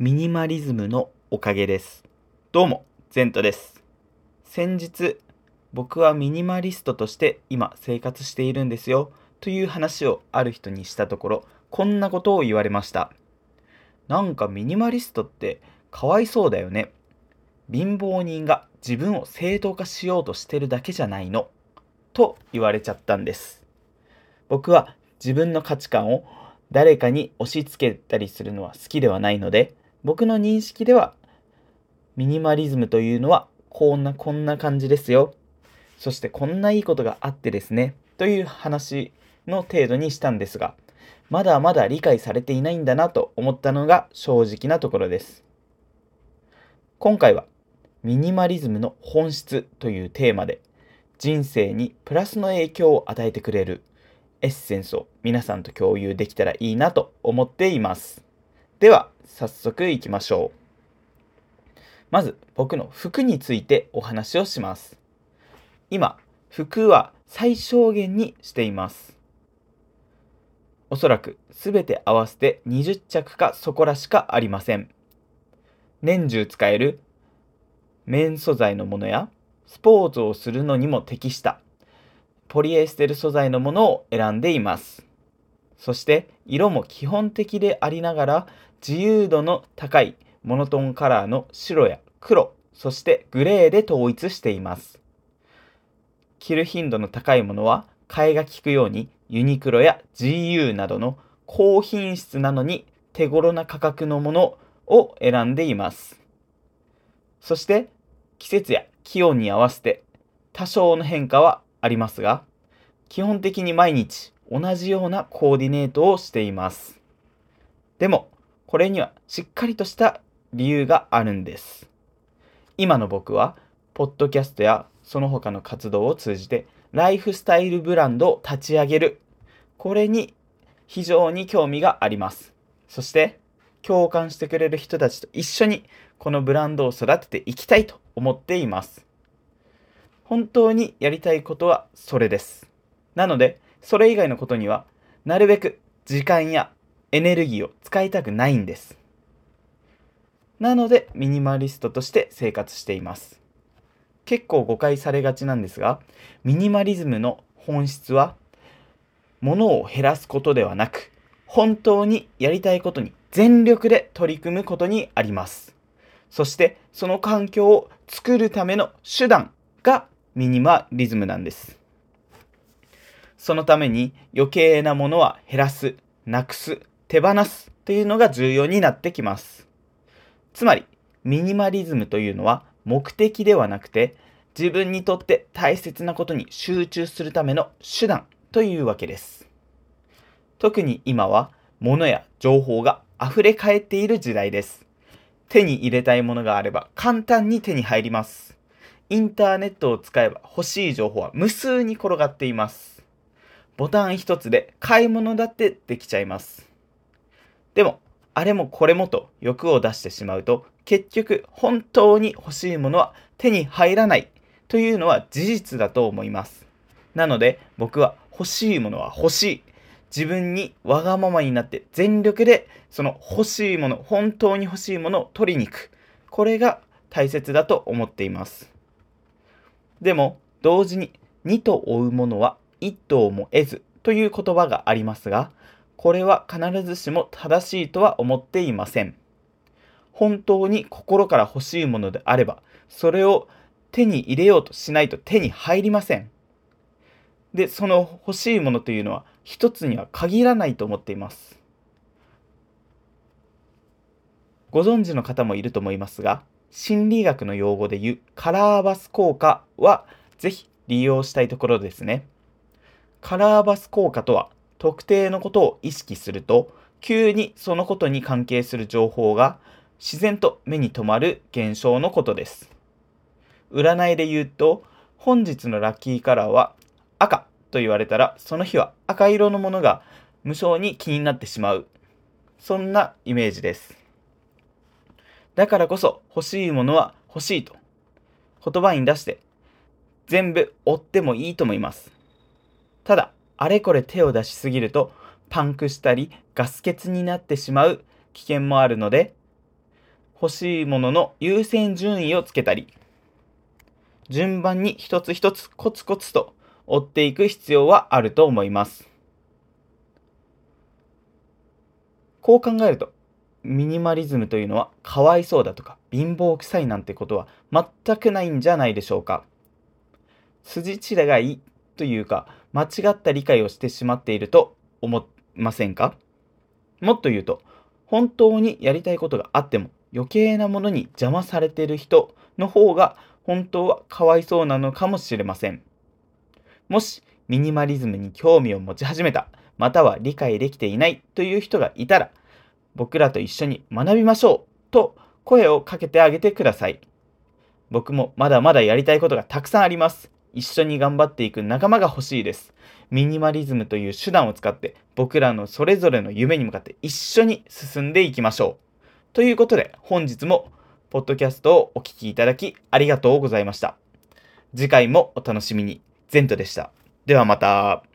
ミニマリズムのおかげです。どうも、ゼントです。先日、僕はミニマリストとして今生活しているんですよという話をある人にしたところ、こんなことを言われました。なんかミニマリストってかわいそうだよね。貧乏人が自分を正当化しようとしてるだけじゃないの。と言われちゃったんです。僕は自分の価値観を誰かに押し付けたりするのは好きではないので、僕の認識ではミニマリズムというのはこんなこんな感じですよ。そしてこんないいことがあってですね、という話の程度にしたんですが、まだまだ理解されていないんだなと思ったのが正直なところです。今回はミニマリズムの本質というテーマで人生にプラスの影響を与えてくれるエッセンスを皆さんと共有できたらいいなと思っています。では早速いきましょう。まず僕の服についてお話をします。今、服は最小限にしています。おそらく全て合わせて20着かそこらしかありません。年中使える綿素材のものやスポーツをするのにも適したポリエステル素材のものを選んでいます。そして色も基本的でありながら自由度の高いモノトーンカラーの白や黒、そしてグレーで統一しています。着る頻度の高いものは替えが利くようにユニクロや GU などの高品質なのに手頃な価格のものを選んでいます。そして季節や気温に合わせて多少の変化はありますが、基本的に毎日同じようなコーディネートをしています。でも、これにはしっかりとした理由があるんです。今の僕は、ポッドキャストやその他の活動を通じて、ライフスタイルブランドを立ち上げる。これに非常に興味があります。そして、共感してくれる人たちと一緒にこのブランドを育てていきたいと思っています。本当にやりたいことはそれです。なので、それ以外のことには、なるべく時間やエネルギーを使いたくないんです。なので、ミニマリストとして生活しています。結構誤解されがちなんですが、ミニマリズムの本質は、物を減らすことではなく、本当にやりたいことに全力で取り組むことにあります。そして、その環境を作るための手段がミニマリズムなんです。そのために余計なものは減らす、なくす、手放すというのが重要になってきます。つまり、ミニマリズムというのは目的ではなくて、自分にとって大切なことに集中するための手段というわけです。特に今は物や情報が溢れ返っている時代です。手に入れたいものがあれば簡単に手に入ります。インターネットを使えば欲しい情報は無数に転がっています。ボタン一つで買い物だってできちゃいます。でも、あれもこれもと欲を出してしまうと、結局本当に欲しいものは手に入らないというのは事実だと思います。なので僕は欲しいものは欲しい。自分にわがままになって全力でその欲しいもの、本当に欲しいものを取りに行く。これが大切だと思っています。でも同時に2と追うものは1頭も得ずという言葉がありますが、これは必ずしも正しいとは思っていません。本当に心から欲しいものであれば、それを手に入れようとしないと手に入りません。で、その欲しいものというのは一つには限らないと思っています。ご存知の方もいると思いますが、心理学の用語で言うカラーバス効果はぜひ利用したいところですね。カラーバス効果とは特定のことを意識すると急にそのことに関係する情報が自然と目に留まる現象のことです。占いで言うと本日のラッキーカラーは赤と言われたらその日は赤色のものが無性に気になってしまう。そんなイメージです。だからこそ欲しいものは欲しいと言葉に出して全部追ってもいいと思います。ただ、あれこれ手を出しすぎるとパンクしたりガス欠になってしまう危険もあるので欲しいものの優先順位をつけたり、順番に一つ一つコツコツと追っていく必要はあると思います。こう考えると、ミニマリズムというのはかわいそうだとか貧乏くさいなんてことは全くないんじゃないでしょうか。筋違いというか間違った理解をしてしまっていると思いませんか？もっと言うと、本当にやりたいことがあっても余計なものに邪魔されている人の方が本当はかわいそうなのかもしれません。もしミニマリズムに興味を持ち始めた、または理解できていないという人がいたら、僕らと一緒に学びましょうと声をかけてあげてください。僕もまだまだやりたいことがたくさんあります。一緒に頑張っていく仲間が欲しいです。ミニマリズムという手段を使って僕らのそれぞれの夢に向かって一緒に進んでいきましょう。ということで本日もポッドキャストをお聴きいただきありがとうございました。次回もお楽しみに。ゼントでした。ではまた。